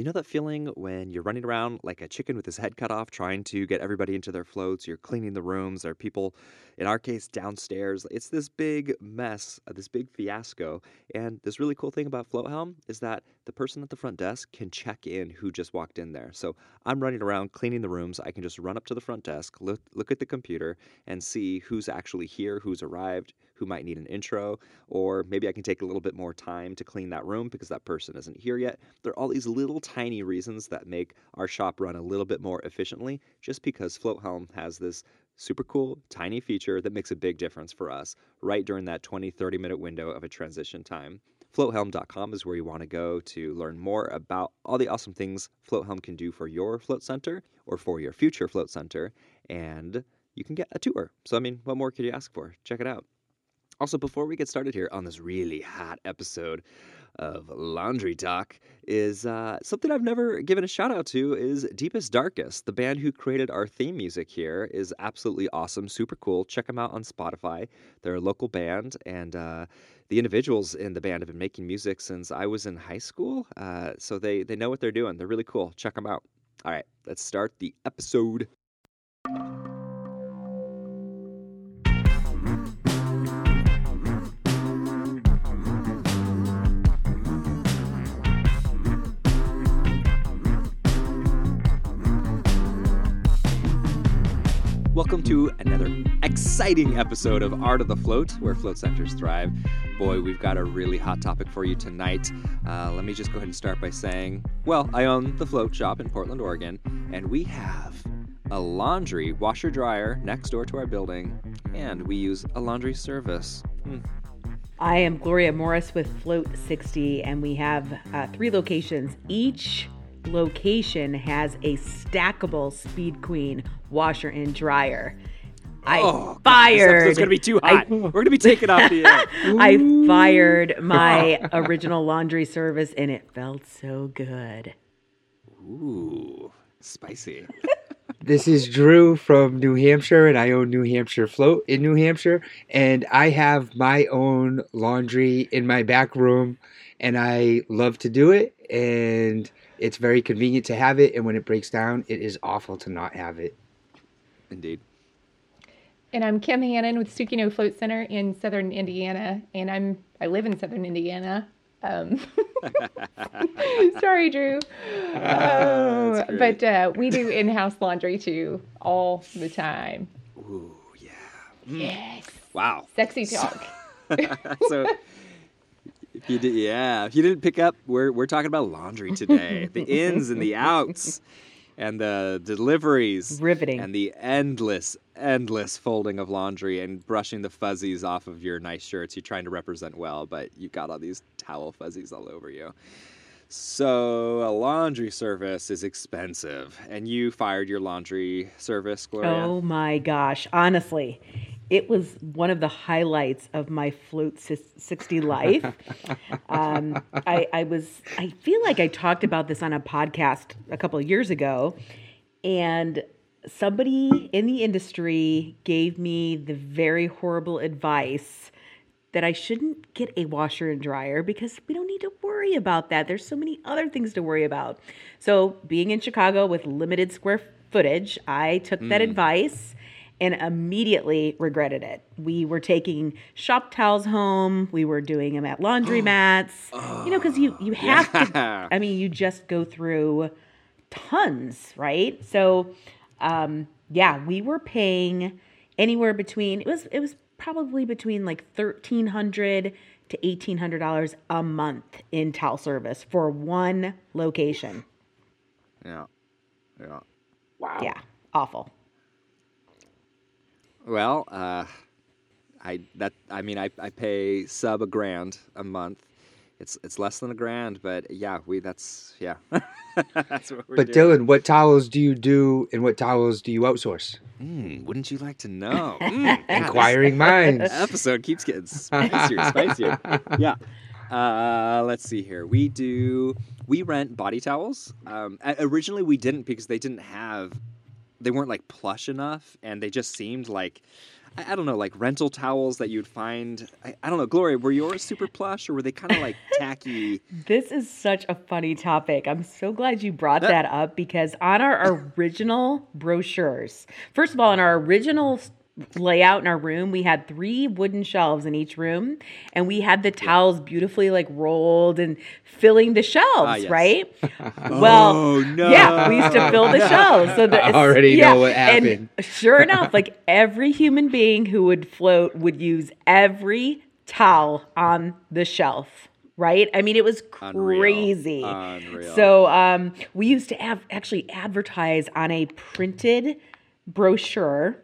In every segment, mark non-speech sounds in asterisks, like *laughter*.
You know that feeling when you're running around like a chicken with his head cut off, trying to get everybody into their floats? You're cleaning the rooms. There are people, in our case, downstairs. It's this big mess, uh, this big fiasco. And this really cool thing about Float Helm is that the person at the front desk can check in who just walked in there. So I'm running around cleaning the rooms. I can just run up to the front desk, look, look at the computer, and see who's actually here, who's arrived, who might need an intro, or maybe I can take a little bit more time to clean that room because that person isn't here yet. There are all these little tiny reasons that make our shop run a little bit more efficiently just because Float Helm has this super cool tiny feature that makes a big difference for us right during that 20 30 minute window of a transition time. FloatHelm.com is where you want to go to learn more about all the awesome things FloatHelm can do for your float center or for your future float center. And you can get a tour. So, I mean, what more could you ask for? Check it out. Also, before we get started here on this really hot episode of Laundry Talk, is uh, something I've never given a shout out to is Deepest Darkest. The band who created our theme music here is absolutely awesome, super cool. Check them out on Spotify. They're a local band, and uh, the individuals in the band have been making music since I was in high school. Uh, so they they know what they're doing. They're really cool. Check them out. All right, let's start the episode. Welcome to another exciting episode of Art of the Float, where float centers thrive. Boy, we've got a really hot topic for you tonight. Uh, let me just go ahead and start by saying, well, I own the float shop in Portland, Oregon, and we have a laundry washer dryer next door to our building, and we use a laundry service. Hmm. I am Gloria Morris with Float 60, and we have uh, three locations. Each location has a stackable Speed Queen washer and dryer. I oh, fired. It's going to be too hot. I, We're going to be taken off the air. *laughs* I fired my *laughs* original laundry service, and it felt so good. Ooh, spicy. *laughs* This is Drew from New Hampshire, and I own New Hampshire Float in New Hampshire. And I have my own laundry in my back room, and I love to do it. And it's very convenient to have it. And when it breaks down, it is awful to not have it. Indeed. And I'm Kim Hannon with Sukino Float Center in Southern Indiana, and I'm I live in Southern Indiana. Um, *laughs* sorry, Drew. *laughs* Oh, but uh, we do in-house laundry too, all the time. Ooh, yeah. Yes. Wow. Sexy talk. *laughs* so, if you did, yeah, if you didn't pick up, we're we're talking about laundry today. *laughs* the ins and the outs and the deliveries riveting. and the endless endless folding of laundry and brushing the fuzzies off of your nice shirts. You're trying to represent well but you've got all these towel fuzzies all over you. So a laundry service is expensive and you fired your laundry service gloria? Oh my gosh. Honestly it was one of the highlights of my float 60 life. *laughs* Um, I, I, was i feel like i talked about this on a podcast a couple of years ago and somebody in the industry gave me the very horrible advice that i shouldn't get a washer and dryer because we don't need to worry about that. There's so many other things to worry about. So being in chicago with limited square footage i took mm. that advice and immediately regretted it. We were taking shop towels home. We were doing them at laundromats. *gasps* oh, you know, because you you have *laughs* yeah. to. I mean, you just go through tons, right? So, um, yeah, we were paying anywhere between it was it was probably between like thirteen hundred to eighteen hundred dollars a month in towel service for one location. Yeah, yeah, wow, yeah, awful. Well, uh, I that I mean I, I pay sub a grand a month. It's it's less than a grand, but yeah, we that's yeah. *laughs* that's what we're but doing. Dylan, what towels do you do, and what towels do you outsource? Mm, wouldn't you like to know? *laughs* Mm, Inquiring minds. Episode keeps getting spicier, spicier. *laughs* Yeah. Uh, let's see here. We do we rent body towels. Um, originally we didn't because they didn't have they weren't like plush enough and they just seemed like I, I don't know, like rental towels that you'd find. I, I don't know, Gloria, were yours super plush or were they kind of like *laughs* tacky? This is such a funny topic. I'm so glad you brought that up because on our original brochures, first of all, in our original layout in our room, we had three wooden shelves in each room, and we had the towels beautifully like rolled and filling the shelves, Ah, yes. right? *laughs* well, Oh, no. yeah, we used to fill the shelves. So *laughs* the, I already yeah, know what and happened. sure enough, like every human being who would float would use every towel on the shelf. Right? I mean, it was Unreal. crazy. Unreal. So um, we used to have actually advertise on a printed brochure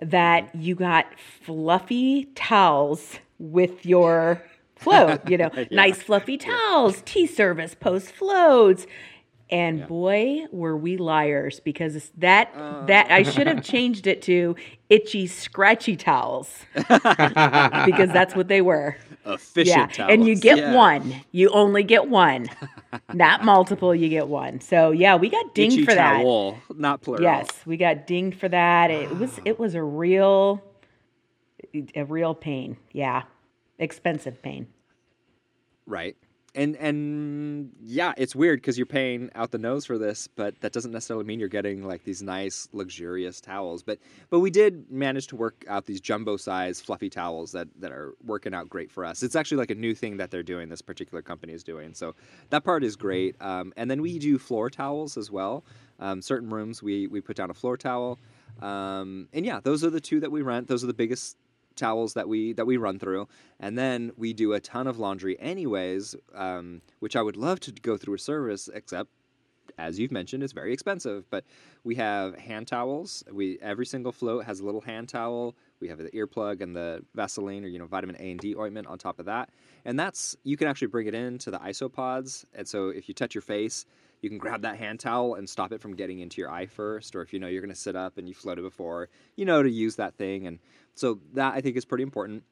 that mm-hmm. you got fluffy towels with your float. You know, *laughs* nice fluffy towels, tea service, post floats. And boy, were we liars because that that I should have uh. changed it to itchy, scratchy towels *laughs* because that's what they were. Efficient Yeah, towels. and you get Yeah. one. You only get one, *laughs* not multiple. You get one. So yeah, we got dinged Itchy for that. not plural. Yes, we got dinged for that. It was it was a real, a real pain. Yeah, expensive pain. Right. And and yeah, it's weird because you're paying out the nose for this, but that doesn't necessarily mean you're getting like these nice, luxurious towels. But but we did manage to work out these jumbo size fluffy towels that that are working out great for us. It's actually like a new thing that they're doing. This particular company is doing. So that part is great. Um, and then we do floor towels as well. Um, certain rooms we we put down a floor towel. Um, and yeah, those are the two that we rent. Those are the biggest towels that we that we run through. And then we do a ton of laundry anyways um, which i would love to go through a service except as you've mentioned it's very expensive. But we have hand towels. We every single float has a little hand towel. We have the earplug and the vaseline or you know vitamin a and d ointment on top of that. And that's you can actually bring it into the isopods. And so if you touch your face you can grab that hand towel and stop it from getting into your eye first or if you know you're going to sit up and you floated before you know to use that thing and so that I think is pretty important.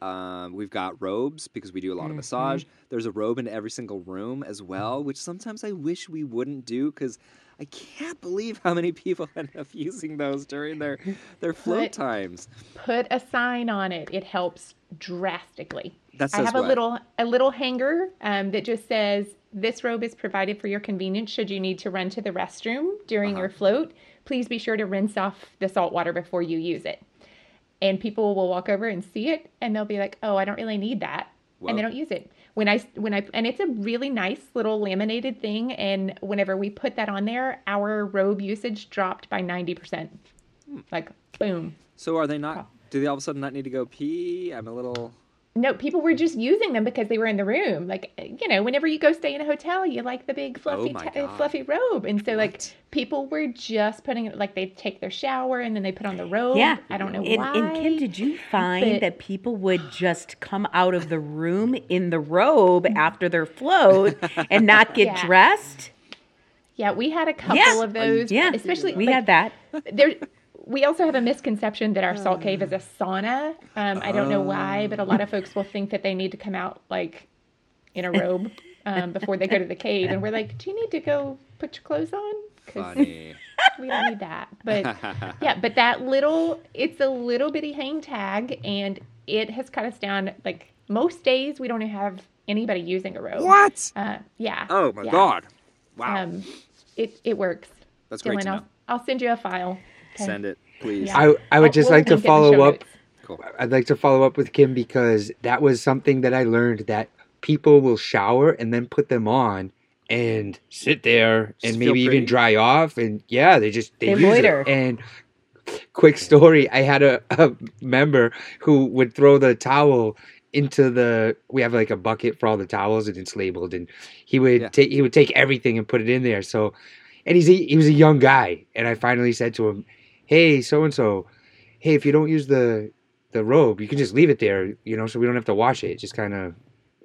Um, we've got robes because we do a lot of massage. There's a robe in every single room as well, which sometimes I wish we wouldn't do because I can't believe how many people *laughs* end up using those during their their float Put- times. Put a sign on it. It helps drastically. That I have what? a little a little hanger um, that just says this robe is provided for your convenience should you need to run to the restroom during Uh-huh. your float. Please be sure to rinse off the salt water before you use it. And people will walk over and see it and they'll be like, "Oh, I don't really need that." And they don't use it. When I when I and it's a really nice little laminated thing and whenever we put that on there, our robe usage dropped by 90%. Hmm. Like boom. So are they not? Do they all of a sudden not need to go pee? I'm a little. No, people were just using them because they were in the room. Like, you know, whenever you go stay in a hotel, you like the big fluffy, Oh my uh, God. fluffy robe, and so like people were just putting it like they take their shower and then they put on the robe. Yeah, I don't know And, why. and Kim, did you find but- that people would just come out of the room in the robe after their float and not get Yeah. dressed? yeah, we had a couple Yeah. of those. Yeah, especially we like, had that. there. We also have a misconception that our salt cave is a sauna. Um, I don't know why, but a lot of folks will think that they need to come out like in a robe um, before they go to the cave, and we're like, "Do you need to go put your clothes on?" Funny. *laughs* we don't need that. But yeah, but that little, it's a little bitty hang tag, and it has cut us down. Like most days, we don't have anybody using a robe. what? Uh, yeah. Oh my yeah. god! Wow. Um, it it works. That's great Dylan, to I'll, know. I'll send you a file. Okay. Send it, please. Yeah. I, I would I'll- just we'll like to link it in the follow up. Cool. I'd like to follow up with Kim because that was something that I learned that people will shower and then put them on and sit there Just and feel maybe pretty? even dry off and yeah, they just they, They use it. loiter. And quick story, I had a, a member who would throw the towel into the we have like a bucket for all the towels and it's labeled and he would Yeah. take he would take everything and put it in there. So and he's a, he was a young guy and I finally said to him, "Hey, so and so, hey, if you don't use the the robe, you can just leave it there, you know, so we don't have to wash it. It just kind of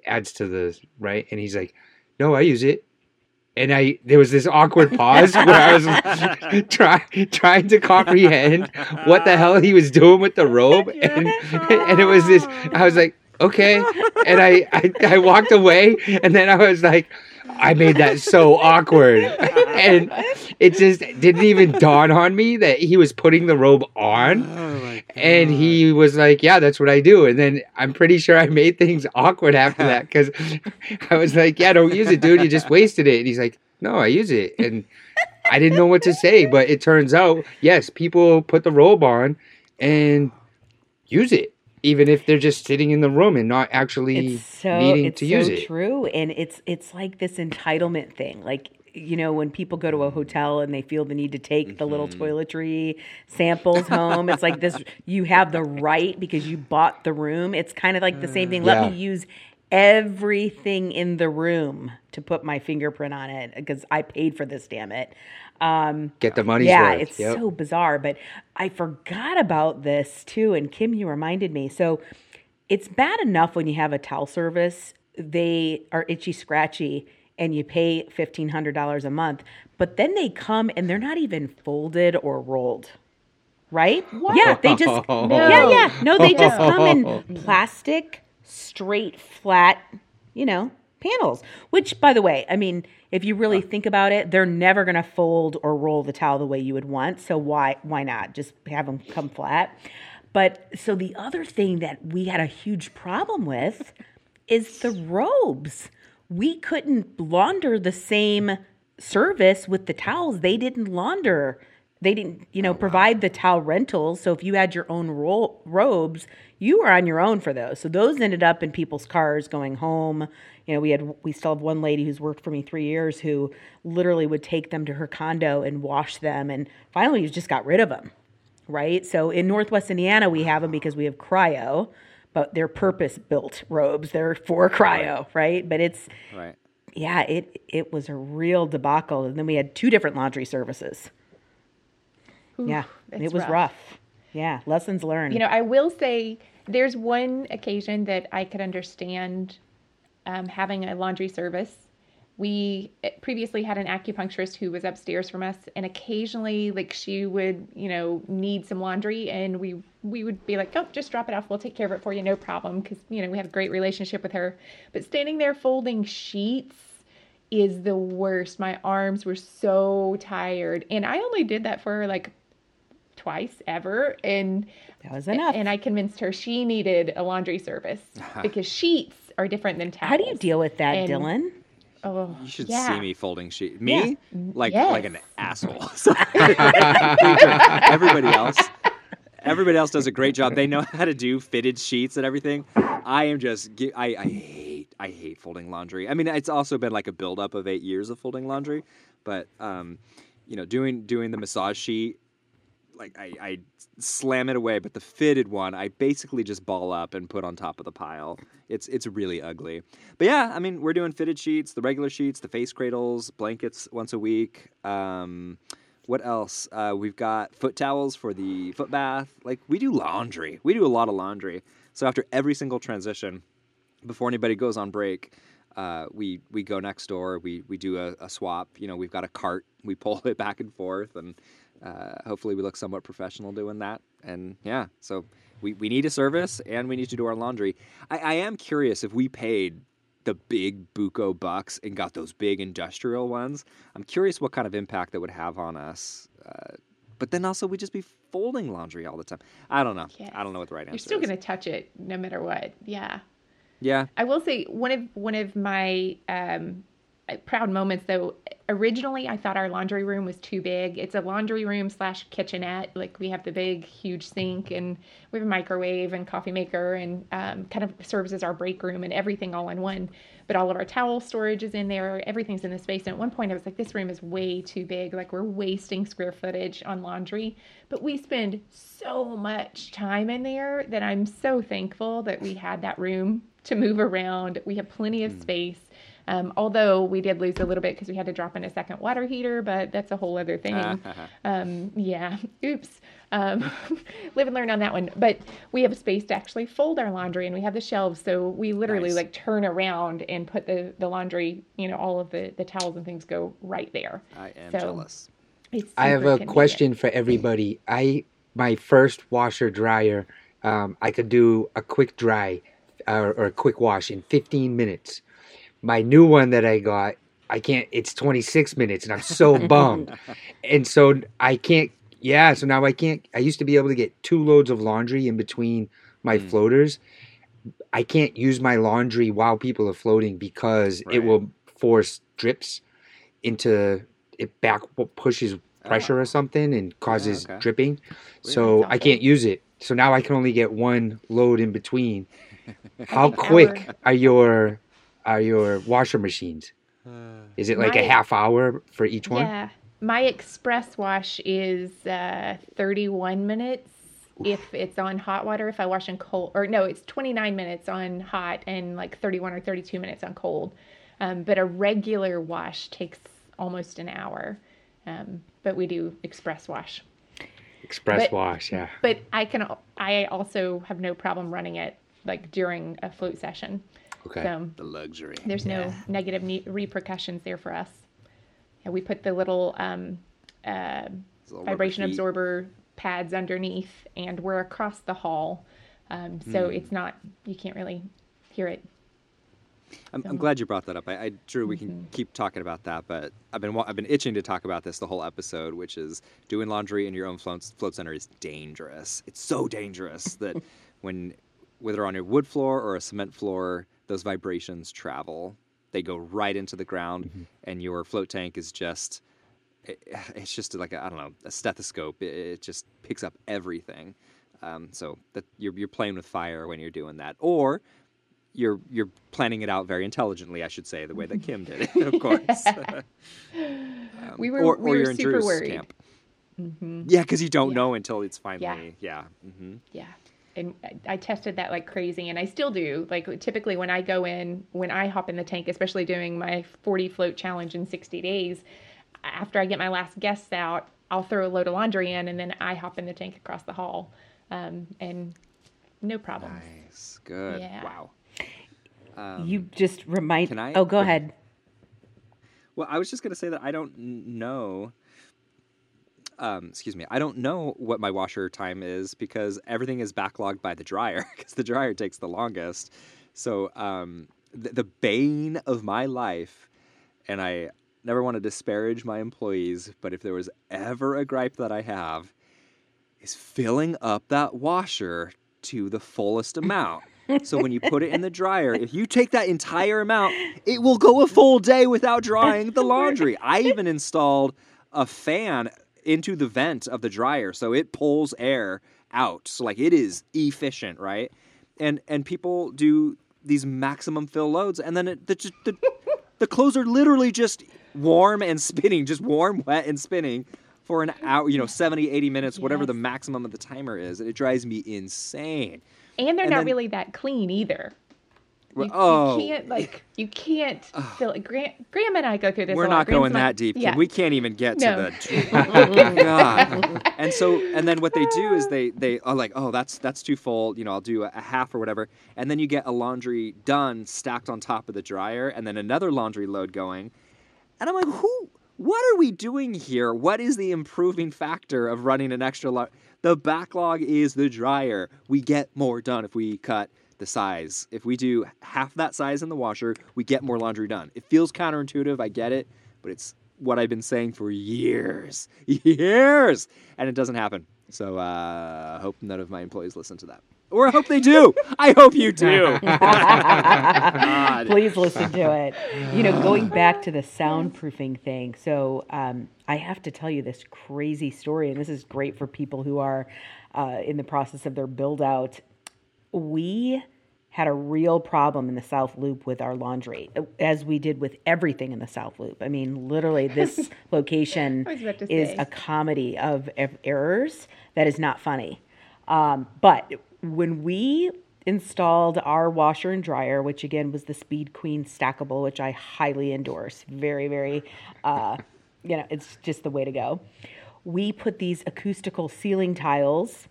adds to the right." And he's like, "No, I use it." And I there was this awkward *laughs* pause where I was *laughs* trying trying to comprehend what the hell he was doing with the robe, *laughs* and and it was this. I was like, okay, and I I, I walked away, and then I was like. I made that so awkward. *laughs* And it just didn't even dawn on me that he was putting the robe on. Oh and he was like, "Yeah, that's what I do." And then I'm pretty sure I made things awkward after that because I was like, "Yeah, don't use it, dude. You just wasted it." And he's like, "No, I use it." And I didn't know what to say, but it turns out, yes, people put the robe on and use it, even if they're just sitting in the room and not actually so needing to so use it. It's so true and it's it's like this entitlement thing like you know when people go to a hotel and they feel the need to take the little Mm-hmm. toiletry samples home it's like this *laughs* you have the right because you bought the room it's kind of like the same thing let Yeah. me use everything in the room to put my fingerprint on it because i paid for this damn it um, Get the money. yeah, worth. it's Yep. so bizarre. But I forgot about this too, and Kim, you reminded me. So it's bad enough when you have a towel service; they are itchy, scratchy, and you pay fifteen hundred dollars a month. But then they come and they're not even folded or rolled. Right? Yeah, they just *laughs* No. yeah, yeah. No, they just come in *laughs* plastic, straight, flat, you know, panels. Which, by the way, I mean, if you really think about it, they're never going to fold or roll the towel the way you would want. So why why not just have them come flat? But so the other thing that we had a huge problem with is the robes. We couldn't launder the same service with the towels. They didn't launder. They didn't, you know, oh, provide the towel rentals. So if you had your own ro- robes, you were on your own for those. So those ended up in people's cars going home. You know, we had we still have one lady who's worked for me three years who literally would take them to her condo and wash them, and finally you just got rid of them right? So in Northwest Indiana, we have them because we have cryo, but they're purpose built robes. They're for cryo, right? But it's Right. yeah, it it was a real debacle. And then we had two different laundry services. Yeah, it was rough. rough. Yeah, lessons learned. You know, I will say there's one occasion that I could understand um, having a laundry service. We eh, previously had an acupuncturist who was upstairs from us, and occasionally, like she would, you know, need some laundry, and we we would be like, "Oh, just drop it off. We'll take care of it for you, no problem," because you know we have a great relationship with her. But standing there folding sheets is the worst. My arms were so tired, and I only did that for like twice ever, and that was enough. and I convinced her she needed a laundry service because sheets are different than towels. How do you deal with that, And- Dylan? Oh, You should yeah. see me folding sheets. Me, like Yes. like an asshole. *laughs* *laughs* Everybody else, everybody else does a great job. They know how to do fitted sheets and everything. I am just, I, I hate, I hate folding laundry. I mean, it's also been like a buildup of eight years of folding laundry, but um, you know, doing doing the massage sheet like I, I slam it away, but the fitted one I basically just ball up and put on top of the pile. It's it's really ugly. But yeah, I mean we're doing fitted sheets, the regular sheets, the face cradles, blankets once a week. Um, what else? Uh, we've got foot towels for the foot bath. Like we do laundry. We do a lot of laundry. So after every single transition, before anybody goes on break, uh, we we go next door. We we do a, a swap. You know, we've got a cart. We pull *laughs* it back and forth, and uh, hopefully we look somewhat professional doing that. And yeah, so we, we need a service and we need to do our laundry. I, I am curious if we paid the big buco bucks and got those big industrial ones. I'm curious what kind of impact that would have on us. Uh, but then also we just be folding laundry all the time. I don't know. I don't know what the right answer is. You're still going to touch it no matter what. Yeah. Yeah. I will say one of one of my um, proud moments though. Originally, I thought our laundry room was too big. It's a laundry room slash kitchenette. Like we have the big, huge sink, and we have a microwave and coffee maker, and um, kind of serves as our break room and everything all in one. But all of our towel storage is in there. Everything's in the space. And at one point, I was like, "This room is way too big. Like we're wasting square footage on laundry." But we spend so much time in there that I'm so thankful that we had that room to move around. We have plenty of space. Um, although we did lose a little bit because we had to drop in a second water heater, but that's a whole other thing. *laughs* um, yeah, *laughs* oops. Um, *laughs* live and learn on that one. But we have space to actually fold our laundry, and we have the shelves, so we literally Nice. like turn around and put the the laundry. You know, all of the the towels and things go right there. I am So, jealous. It's I have a convenient. question for everybody. I my first washer dryer, um, I could do a quick dry uh, or a quick wash in 15 minutes. My new one that I got, I can't. It's 26 minutes, and I'm so *laughs* bummed. and so I can't Yeah, so now I can't. I used to be able to get two loads of laundry in between my Mm. floaters. I can't use my laundry while people are floating because it will force drips into it back pushes pressure or something and causes okay. dripping. Weird. So I awful. can't use it. So now I can only get one load in between. *laughs* How quick are your are your washer machines? Is it like a half hour for each one? Yeah. My express wash is uh, 31 minutes if it's on hot water. If I wash in cold, or no, it's 29 minutes on hot and like 31 or 32 minutes on cold. Um, but a regular wash takes almost an hour. Um, but we do express wash. Express But- wash, yeah. But I can, I also have no problem running it like during a float session. Okay. So The luxury. there's no Yeah. negative ne- repercussions there for us. And we put the little um, uh, little vibration absorber pads underneath, and we're across the hall, um, so Hmm. it's not you can't really hear it. I'm, I'm glad you brought that up. I, I Drew, we Mm-hmm. can keep talking about that, but I've been I've been itching to talk about this the whole episode, which is doing laundry in your own float, float center is dangerous. It's so dangerous that *laughs* when whether on a wood floor or a cement floor, those vibrations travel. They go right into the ground, Mm-hmm. and your float tank is just it, it's just like I I don't know a stethoscope. It, it just picks up everything. Um, so that you're you're playing with fire when you're doing that, or you're you're planning it out very intelligently, I should say, the way that Kim did it, of *laughs* course. *laughs* Um, We were- or, we or were you're in super Drew's worried. camp. Yeah, because you don't Yeah. know until it's finally yeah. hmm Yeah. And I- I tested that like crazy, and I still do. Like typically, when I go in, when I hop in the tank, especially doing my 40 float challenge in 60 days, after I get my last guests out, I'll throw a load of laundry in, and then I hop in the tank across the hall, um, and no problem. Nice, good. Yeah. Wow. Um, you just remind. can I- oh, go go ahead. Well, I was just gonna say that I don't know. Um, excuse me. I don't know what my washer time is because everything is backlogged by the dryer *laughs* because the dryer takes the longest. So um, the, the bane of my life, and I never want to disparage my employees, but if there was ever a gripe that I have, is filling up that washer to the fullest amount. So when you put it in the dryer, if you take that entire amount, it will go a full day without drying the *laughs* laundry. I even installed a fan into the vent of the dryer so it pulls air out. So like it is efficient, right? And and people do these maximum fill loads and then it, the, the *laughs* the clothes are literally just warm and spinning, just warm, wet and spinning for an hour, you know, 70, 80 minutes, whatever the maximum of the timer is. And it drives me insane. And they're And not then- really that clean either. You, oh. you can't like you can't *sighs* feel it. Gram, Graham and I go through this. We're not going that deep. Yeah. We can't even get No. to the. *laughs* Oh, God. And so, and then what they do is they they are like, oh, that's that's too full. You know, I'll do a, a half or whatever. And then you get a laundry done stacked on top of the dryer, and then another laundry load going. And I'm like, who? What are we doing here? What is the improving factor of running an extra? Lo- the backlog is the dryer. We get more done if we cut the size. If we do half that size in the washer, we get more laundry done. It feels counterintuitive. I get it, but it's what I've been saying for years, *laughs* years, and it doesn't happen. So uh, I hope none of my employees listen to that, or I hope they do. I hope you do. *laughs* Please listen to it. You know, going back to the soundproofing thing. So um, I have to tell you this crazy story, and this is great for people who are uh, in the process of their build out. We had a real problem in the South Loop with our laundry, as we did with everything in the South Loop. I mean, literally, this *laughs* location I was about to is say. a comedy of er- errors that is not funny. Um, but when we installed our washer and dryer, which again was the Speed Queen stackable, which I highly endorse, very, very, uh, you know, it's just the way to go. We put these acoustical ceiling tiles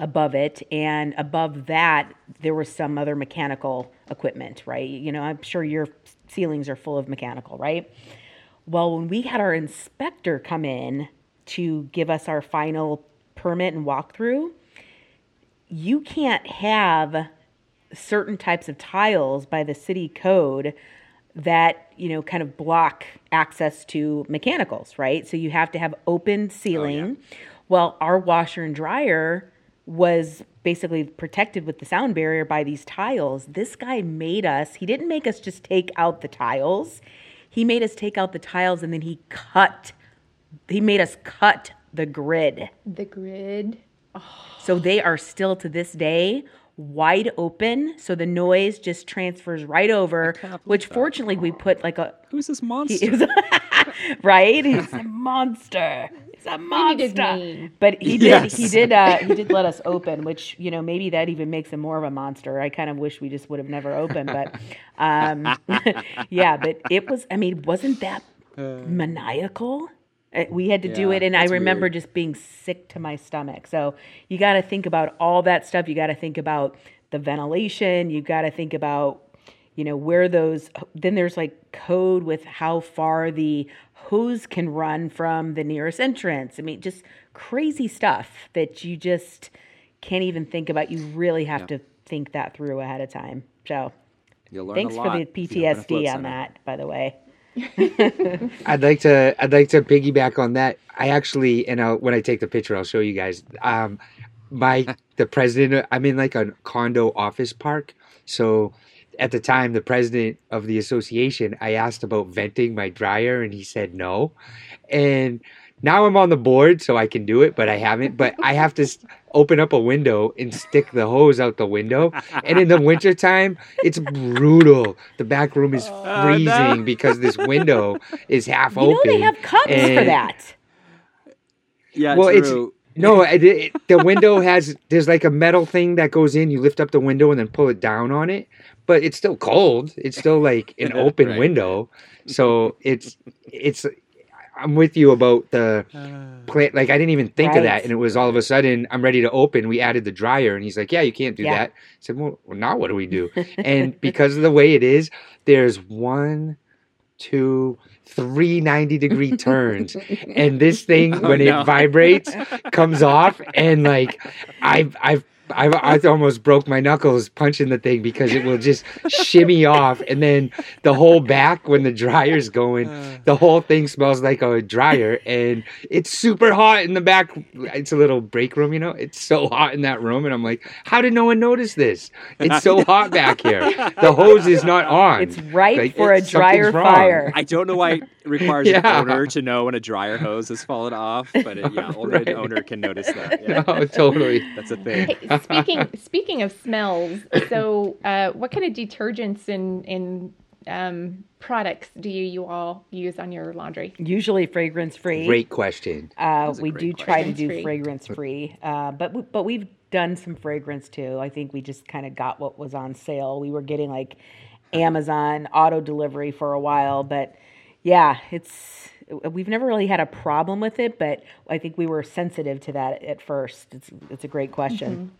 above it and above that there was some other mechanical equipment right? You know i'm sure your ceilings are full of mechanical right? Well when we had our inspector come in to give us our final permit and walkthrough you can't have certain types of tiles by the city code that you know kind of block access to mechanicals right? So you have to have open oh, ceiling. Well, our washer and dryer was basically protected with the sound barrier by these tiles. This guy made us, he didn't make us just take out the tiles. He made us take out the tiles and then he cut, he made us cut the grid. The grid. Oh. So they are still to this day wide open. So the noise just transfers right over, which fortunately we put like a, Who's this he monster? *laughs* right? He's *laughs* a monster. He's a monster. name. But he did. Yes. He did. Uh, he did let us open, which you know maybe that even makes him more of a monster. I kind of wish we just would have never opened, but um, *laughs* yeah. But it was. I mean, wasn't that maniacal? Uh, We had to do it, and I remember weird. just being sick to my stomach. So you got to think about all that stuff. You got to think about the ventilation. You got to think about you know where those then there's like code with how far the hose can run from the nearest entrance i mean just crazy stuff that you just can't even think about you really have to think that through ahead of time so You'll thanks for the if you open a float ptsd on center. that by the way *laughs* I'd like to I'd like to piggyback on that. I actually and I'll, when I take the picture, I'll show you guys. Um, my *laughs* the president. I'm in like a condo office park, so at the time, the president of the association, I asked about venting my dryer, and he said no. And now I'm on the board, so I can do it, but I haven't. But I have to s- open up a window and stick the hose out the window. And in the wintertime, it's brutal. The back room is oh, freezing because this window is half you know open. they have cups for that Yeah, Well, it's- No, it, it, the window has there's like a metal thing that goes in. You lift up the window and then pull it down on it, but it's still cold. It's still like an *laughs* open Right. window, so it's it's. I'm with you about the *sighs* plant. Like I didn't even think of that, and it was all of a sudden I'm ready to open. We added the dryer, and he's like, "Yeah, you can't do Yeah. that." I said, "Well, now what do we do?" *laughs* and because of the way it is, there's one, two, three 90 degree *laughs* turns, and this thing Oh, when no. it vibrates comes off, and like I've I've. I've, I almost broke my knuckles punching the thing because it will just shimmy off, and then the whole back when the dryer's going, uh. the whole thing smells like a dryer, and it's super hot in the back. It's a little break room, you know. It's so hot in that room, and I'm like, how did no one notice this? It's so *laughs* hot back here. The hose is not on. it's right Like, for a dryer fire I don't know why it requires an Yeah. owner to know when a dryer hose has fallen off, but it, yeah, *laughs* only Right. an owner can notice that. *laughs* Yeah, No, totally. that's a thing. Hey, speaking speaking of smells, so uh, what kind of detergents and and um, products do you, you all use on your laundry? usually fragrance free Great question. Uh, we great do try to do fragrance free, uh, but we, but we've done some fragrance too. I think we just kind of got what was on sale. We were getting like Amazon auto delivery for a while, but yeah, it's we've never really had a problem with it. But I think we were sensitive to that at first. It's it's a great question.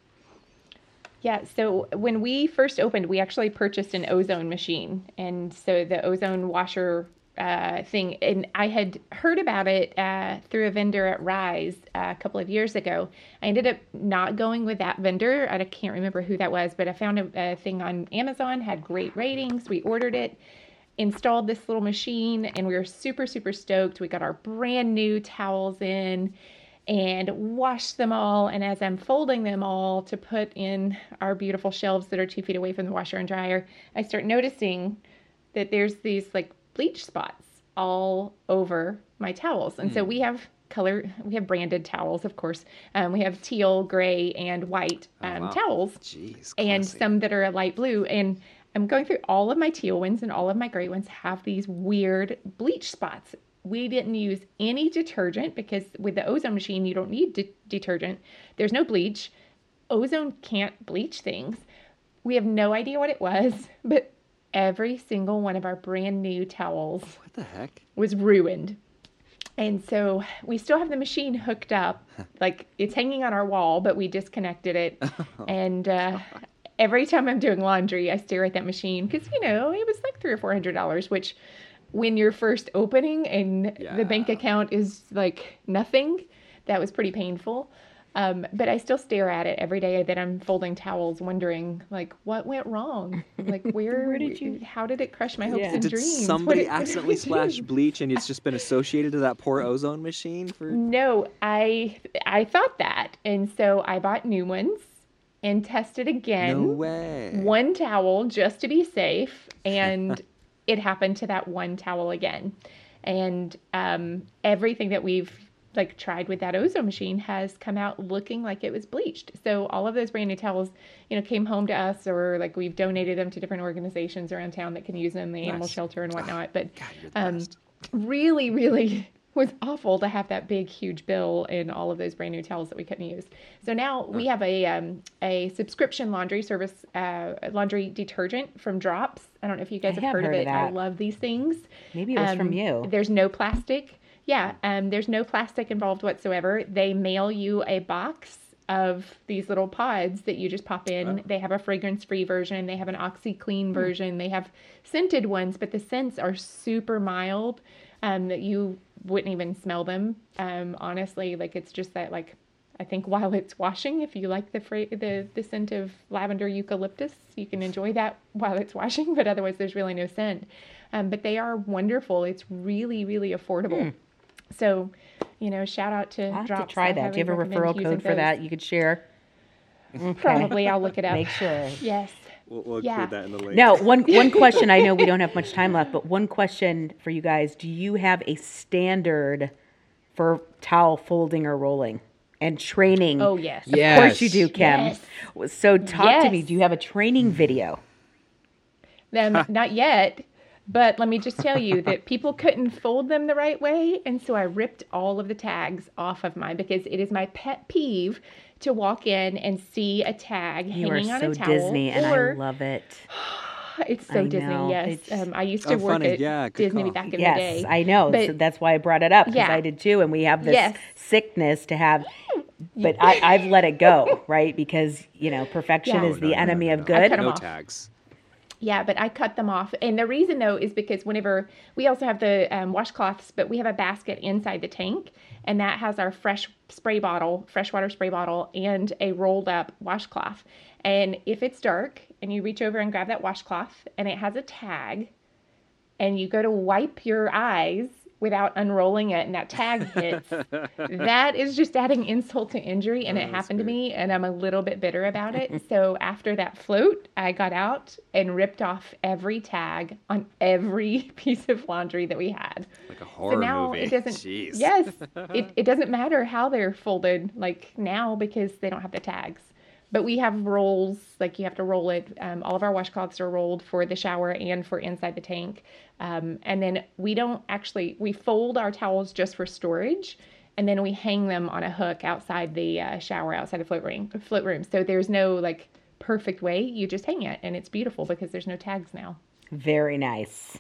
Yeah, so when we first opened, we actually purchased an ozone machine, and so the ozone washer uh, thing, and I had heard about it uh, through a vendor at Rise uh, a couple of years ago. I ended up not going with that vendor. I can't remember who that was, but I found a, a thing on Amazon had great ratings. We ordered it, installed this little machine, and we were super super stoked. We got our brand new towels in and washed them all. And as I'm folding them all to put in our beautiful shelves that are two feet away from the washer and dryer, I start noticing that there's these like bleach spots all over my towels. And so we have color, we have branded towels, of course. Um, we have teal, gray, and white um, wow. towels Jeez, and some that are a light blue. And I'm going through all of my teal ones and all of my gray ones have these weird bleach spots. We didn't use any detergent because with the ozone machine, you don't need de- detergent. There's no bleach. Ozone can't bleach things. We have no idea what it was, *laughs* but every single one of our brand new towels What the heck? was ruined. And so we still have the machine hooked up, *laughs* like it's hanging on our wall, but we disconnected it. *laughs* and uh, every time I'm doing laundry, I stare at that machine because you know it was like three or four hundred dollars, which when you're first opening and the bank account is like nothing, that was pretty painful. Um, but I still stare at it every day that I'm folding towels, wondering like what went wrong, like *laughs* where, Where did you- how did it crush my hopes Yeah. and Did dreams? Somebody did- *laughs* what accidentally I do? splash bleach and it's just been *laughs* associated to that poor ozone machine for No, I I thought that, and so I bought new ones and tested again. No way. One towel just to be safe, and it happened to that one towel again. And um, everything that we've like tried with that ozone machine has come out looking like it was bleached. So all of those brand new towels, you know, came home to us, or like we've donated them to different organizations around town that can use them, the animal shelter and whatnot. But God, um, really, really was awful to have that big, huge bill and all of those brand new towels that we couldn't use. So now we have a um, a subscription laundry service, uh, laundry detergent from Dropps. I don't know if you guys have, have heard, of of it. I love these things. Maybe it was from Um, you. There's no plastic. Yeah, um, there's no plastic involved whatsoever. They mail you a box of these little pods that you just pop in. They have a fragrance free version, they have an OxiClean version, they have scented ones, but the scents are super mild um, that you wouldn't even smell them. Um, honestly, like it's just that like I think while it's washing, if you like the fra- the the scent of lavender eucalyptus, you can enjoy that while it's washing. *laughs* But otherwise, there's really no scent. Um, but they are wonderful. It's really really affordable. So, you know, shout out to I'll have Dropps. to try I that. Do you have a referral code for those. that you could share? Okay. Probably, I'll look it up. Make sure. Yes. We'll, we'll Yeah. include that in the link. Now, one one *laughs* question. I know we don't have much time left, but one question for you guys: Do you have a standard for towel folding or rolling and training? Oh yes. of course you do, Kim. Yes. So talk to me. Do you have a training video? them um, *laughs* not yet but let me just tell you that people couldn't fold them the right way and so i ripped all of the tags off of mine because it is my pet peeve to walk in and see a tag You are hanging on so a towel Disney, and or I love it. *sighs* it's so I disney know, yes um, i used to Oh, work funny. at Yeah, disney call. back in the day. Yes, I know. But- so that's why I brought it up because Yeah. I did too, and we have this Yes. sickness to have. *laughs* But I, I've let it go, right? Because you know, perfection Yeah. is No, the no, no, enemy no, of no. good. cut 'em No off. tags. Yeah, but I cut them off. And the reason though is because whenever we also have the um, washcloths, but we have a basket inside the tank, and that has our fresh spray bottle, freshwater spray bottle, and a rolled up washcloth. And if it's dark and you reach over and grab that washcloth and it has a tag, and you go to wipe your eyes without unrolling it and that tag hits, *laughs* that is just adding insult to injury. And it Oh, that's happened to me, and I'm a little bit bitter about it. *laughs* so after that float, I got out and ripped off every tag on every *laughs* piece of laundry that we had. Like a horror So now movie. it doesn't. Jeez. Yes, it, it doesn't matter how they're folded like now because they don't have the tags. But we have rolls, like you have to roll it. Um, all of our washcloths are rolled for the shower and for inside the tank. Um, and then we don't actually, we fold our towels just for storage. And then we hang them on a hook outside the uh, shower, outside the float room, float room. So there's no like perfect way. You just hang it and it's beautiful because there's no tags now. Very nice.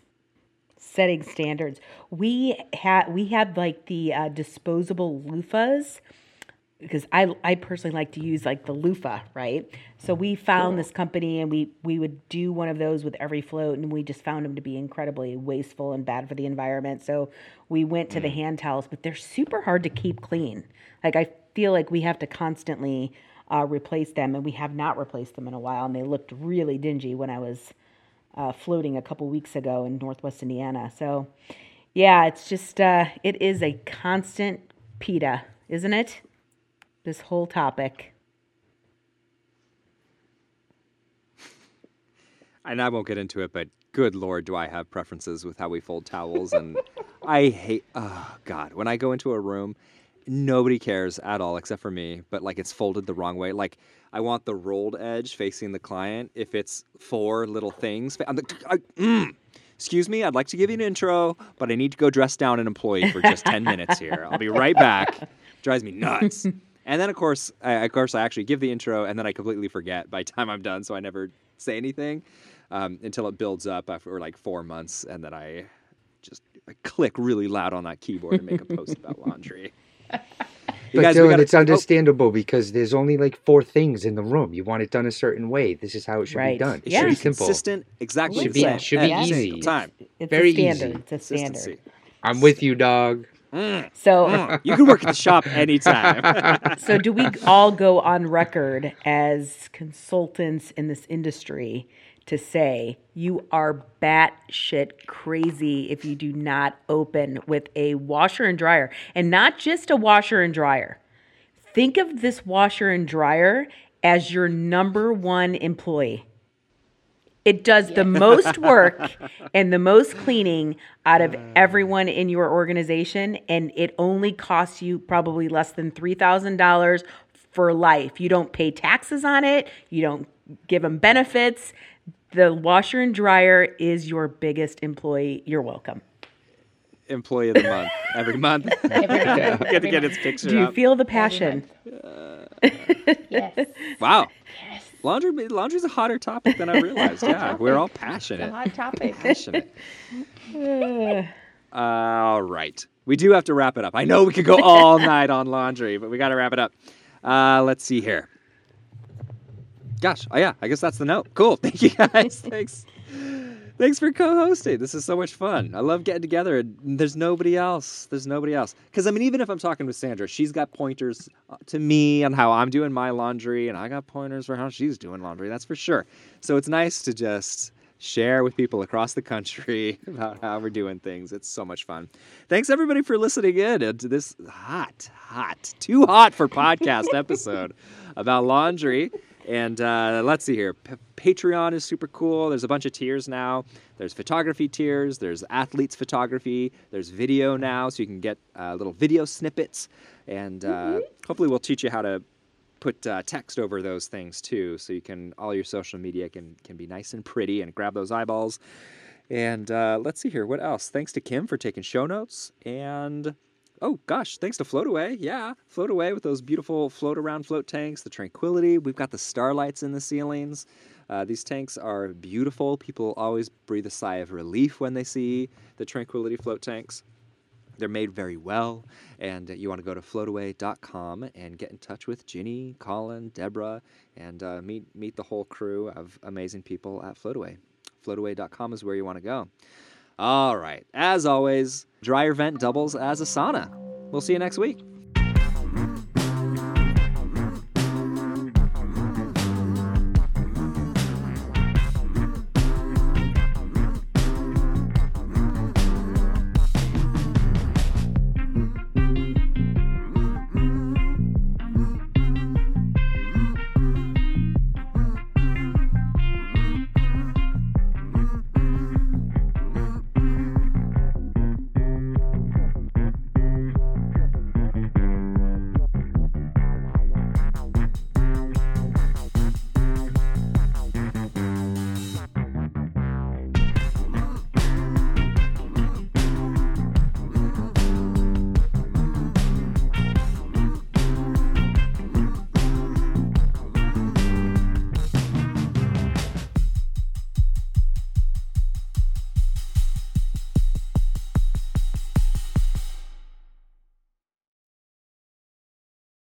Setting standards. We had we had like the uh, disposable loofahs because I I personally like to use like the loofah, right? So we found this company and we we would do one of those with every float and we just found them to be incredibly wasteful and bad for the environment. So we went to the hand towels, but they're super hard to keep clean. Like I feel like we have to constantly uh, replace them and we have not replaced them in a while and they looked really dingy when I was uh, floating a couple weeks ago in Northwest Indiana. So, yeah, it's just uh, it is a constant pita, isn't it? This whole topic. and I won't get into it, but good lord, do I have preferences with how we fold towels? And *laughs* I hate, oh god, when I go into a room, nobody cares at all except for me. But like it's folded the wrong way. Like I want the rolled edge facing the client. If it's four little things, I'm like, I, mm, excuse me, I'd like to give you an intro, but I need to go dress down an employee for just ten minutes here. I'll be right back. *laughs* Drives me nuts. And then of course, I, of course, I actually give the intro, and then I completely forget by the *laughs* time I'm done, so I never say anything um, until it builds up after like four months, and then I just I click really loud on that keyboard and make a post about *laughs* laundry. *laughs* You But guys, Dylan, gotta- it's oh, understandable because there's only like four things in the room. You want it done a certain way. This is how it should Right. be done. it Yeah. should be simple. consistent, exactly Should the be- same should be every easy. single time. It's Very a standard. easy. It's a standard. Consistency. I'm with you, dog. Mm. So, mm. You can work at the shop *laughs* anytime. so do we all go on record as consultants in this industry to say you are batshit crazy if you do not open with a washer and dryer, and not just a washer and dryer. Think of this washer and dryer as your number one employee. It does the most work *laughs* and the most cleaning out of mm. everyone in your organization, and it only costs you probably less than $3,000 for life. You don't pay taxes on it, you don't give them benefits. The washer and dryer is your biggest employee. You're welcome. Employee of the month every month. *laughs* *laughs* Get to get its picture Do you up. feel the passion? Yes. wow. Laundry laundry's a hotter topic than I realized. Yeah, *laughs* we're all passionate. Hot topic. *laughs* Passionate. *laughs* all right. We do have to wrap it up. I know we could go all night on laundry, but we got to wrap it up. Uh, let's see here. Gosh, oh yeah, I guess that's the note. Cool. Thank you guys. Thanks. Thanks for co-hosting. This is so much fun. I love getting together. There's nobody else. There's nobody else. Because I mean, even if I'm talking with Sandra, she's got pointers uh, to me on how I'm doing my laundry, and I got pointers for how she's doing laundry. That's for sure. So it's nice to just share with people across the country *laughs* about how we're doing things. It's so much fun. Thanks everybody for listening in to this hot, hot, too hot for podcast episode about laundry. And uh, let's see here. P- Patreon is super cool. There's a bunch of tiers now. There's photography tiers. There's athletes photography. There's video now, so you can get uh, little video snippets. And uh, hopefully, we'll teach you how to put uh, text over those things too, so you can all your social media can can be nice and pretty and grab those eyeballs. And uh, let's see here, what else? Thanks to Kim for taking show notes and. Oh gosh, thanks to Float Away. Yeah, Float Away with those beautiful float around float tanks, the Tranquility. We've got the starlights in the ceilings. Uh, these tanks are beautiful. People always breathe a sigh of relief when they see the Tranquility float tanks. They're made very well, and you want to go to floataway.com and get in touch with Ginny, Colin, Deborah, and uh, meet meet the whole crew of amazing people at Floataway. Floataway.com is where you want to go. All right, as always, dryer vent doubles as a sauna. We'll see you next week.